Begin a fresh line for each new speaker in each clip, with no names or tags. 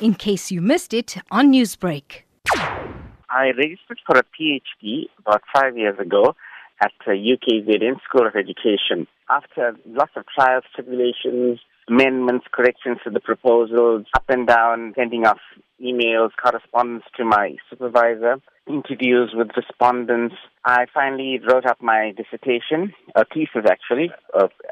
in case you missed it on Newsbreak.
I registered for a PhD about five years ago at the UKZN School of Education. After lots of trials, tribulations, amendments, corrections to the proposals, up and down, sending off emails, correspondence to my supervisor, interviews with respondents. I finally wrote up my dissertation, a thesis actually.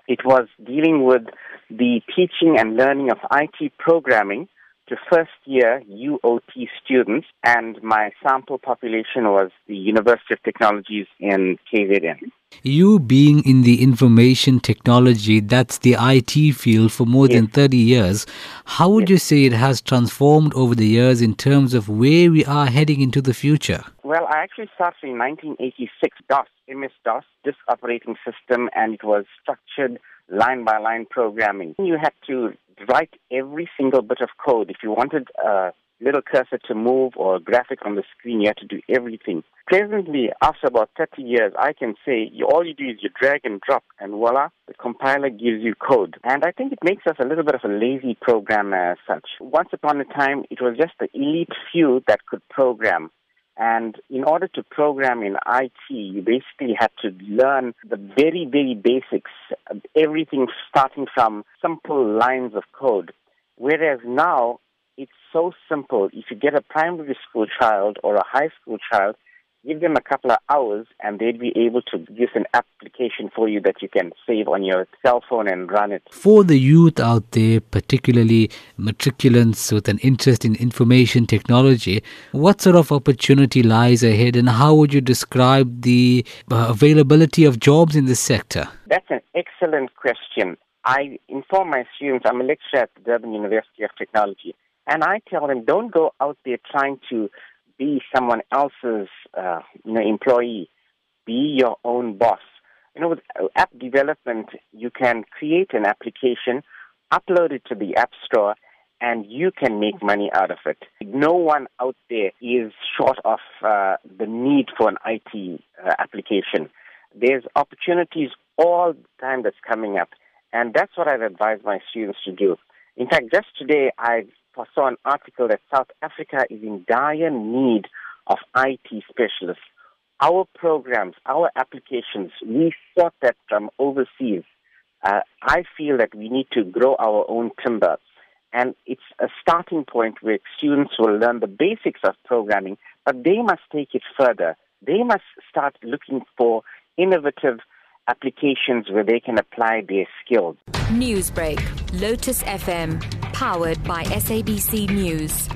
It was dealing with the teaching and learning of IT programming to first year UOT students, and my sample population was the University of Technologies in KZN.
You being in the information technology, that's the IT field for more yes. than 30 years, how would yes. you say it has transformed over the years in terms of where we are heading into the future?
Well, I actually started in 1986, DOS, MS DOS, this operating system, and it was structured line by line programming. You had to write every single bit of code. If you wanted a little cursor to move or a graphic on the screen, you had to do everything. Presently, after about 30 years, I can say you, all you do is you drag and drop, and voila, the compiler gives you code. And I think it makes us a little bit of a lazy programmer as such. Once upon a time, it was just the elite few that could program. And in order to program in IT, you basically had to learn the very, very basics, everything starting from simple lines of code. Whereas now, it's so simple. If you get a primary school child or a high school child, give them a couple of hours and they'd be able to use an application for you that you can save on your cell phone and run it.
For the youth out there, particularly matriculants with an interest in information technology, what sort of opportunity lies ahead and how would you describe the uh, availability of jobs in this sector?
That's an excellent question. I inform my students, I'm a lecturer at the Durban University of Technology, and I tell them don't go out there trying to be someone else's uh, you know employee. Be your own boss. You know, with app development, you can create an application, upload it to the App Store, and you can make money out of it. No one out there is short of uh, the need for an IT uh, application. There's opportunities all the time that's coming up, and that's what I've advised my students to do. In fact, just today I saw an article that South Africa is in dire need of IT specialists. Our programs, our applications, we sought that from overseas. Uh, I feel that we need to grow our own timber. And it's a starting point where students will learn the basics of programming, but they must take it further. They must start looking for innovative applications where they can apply their skills.
Newsbreak, Lotus FM, powered by SABC News.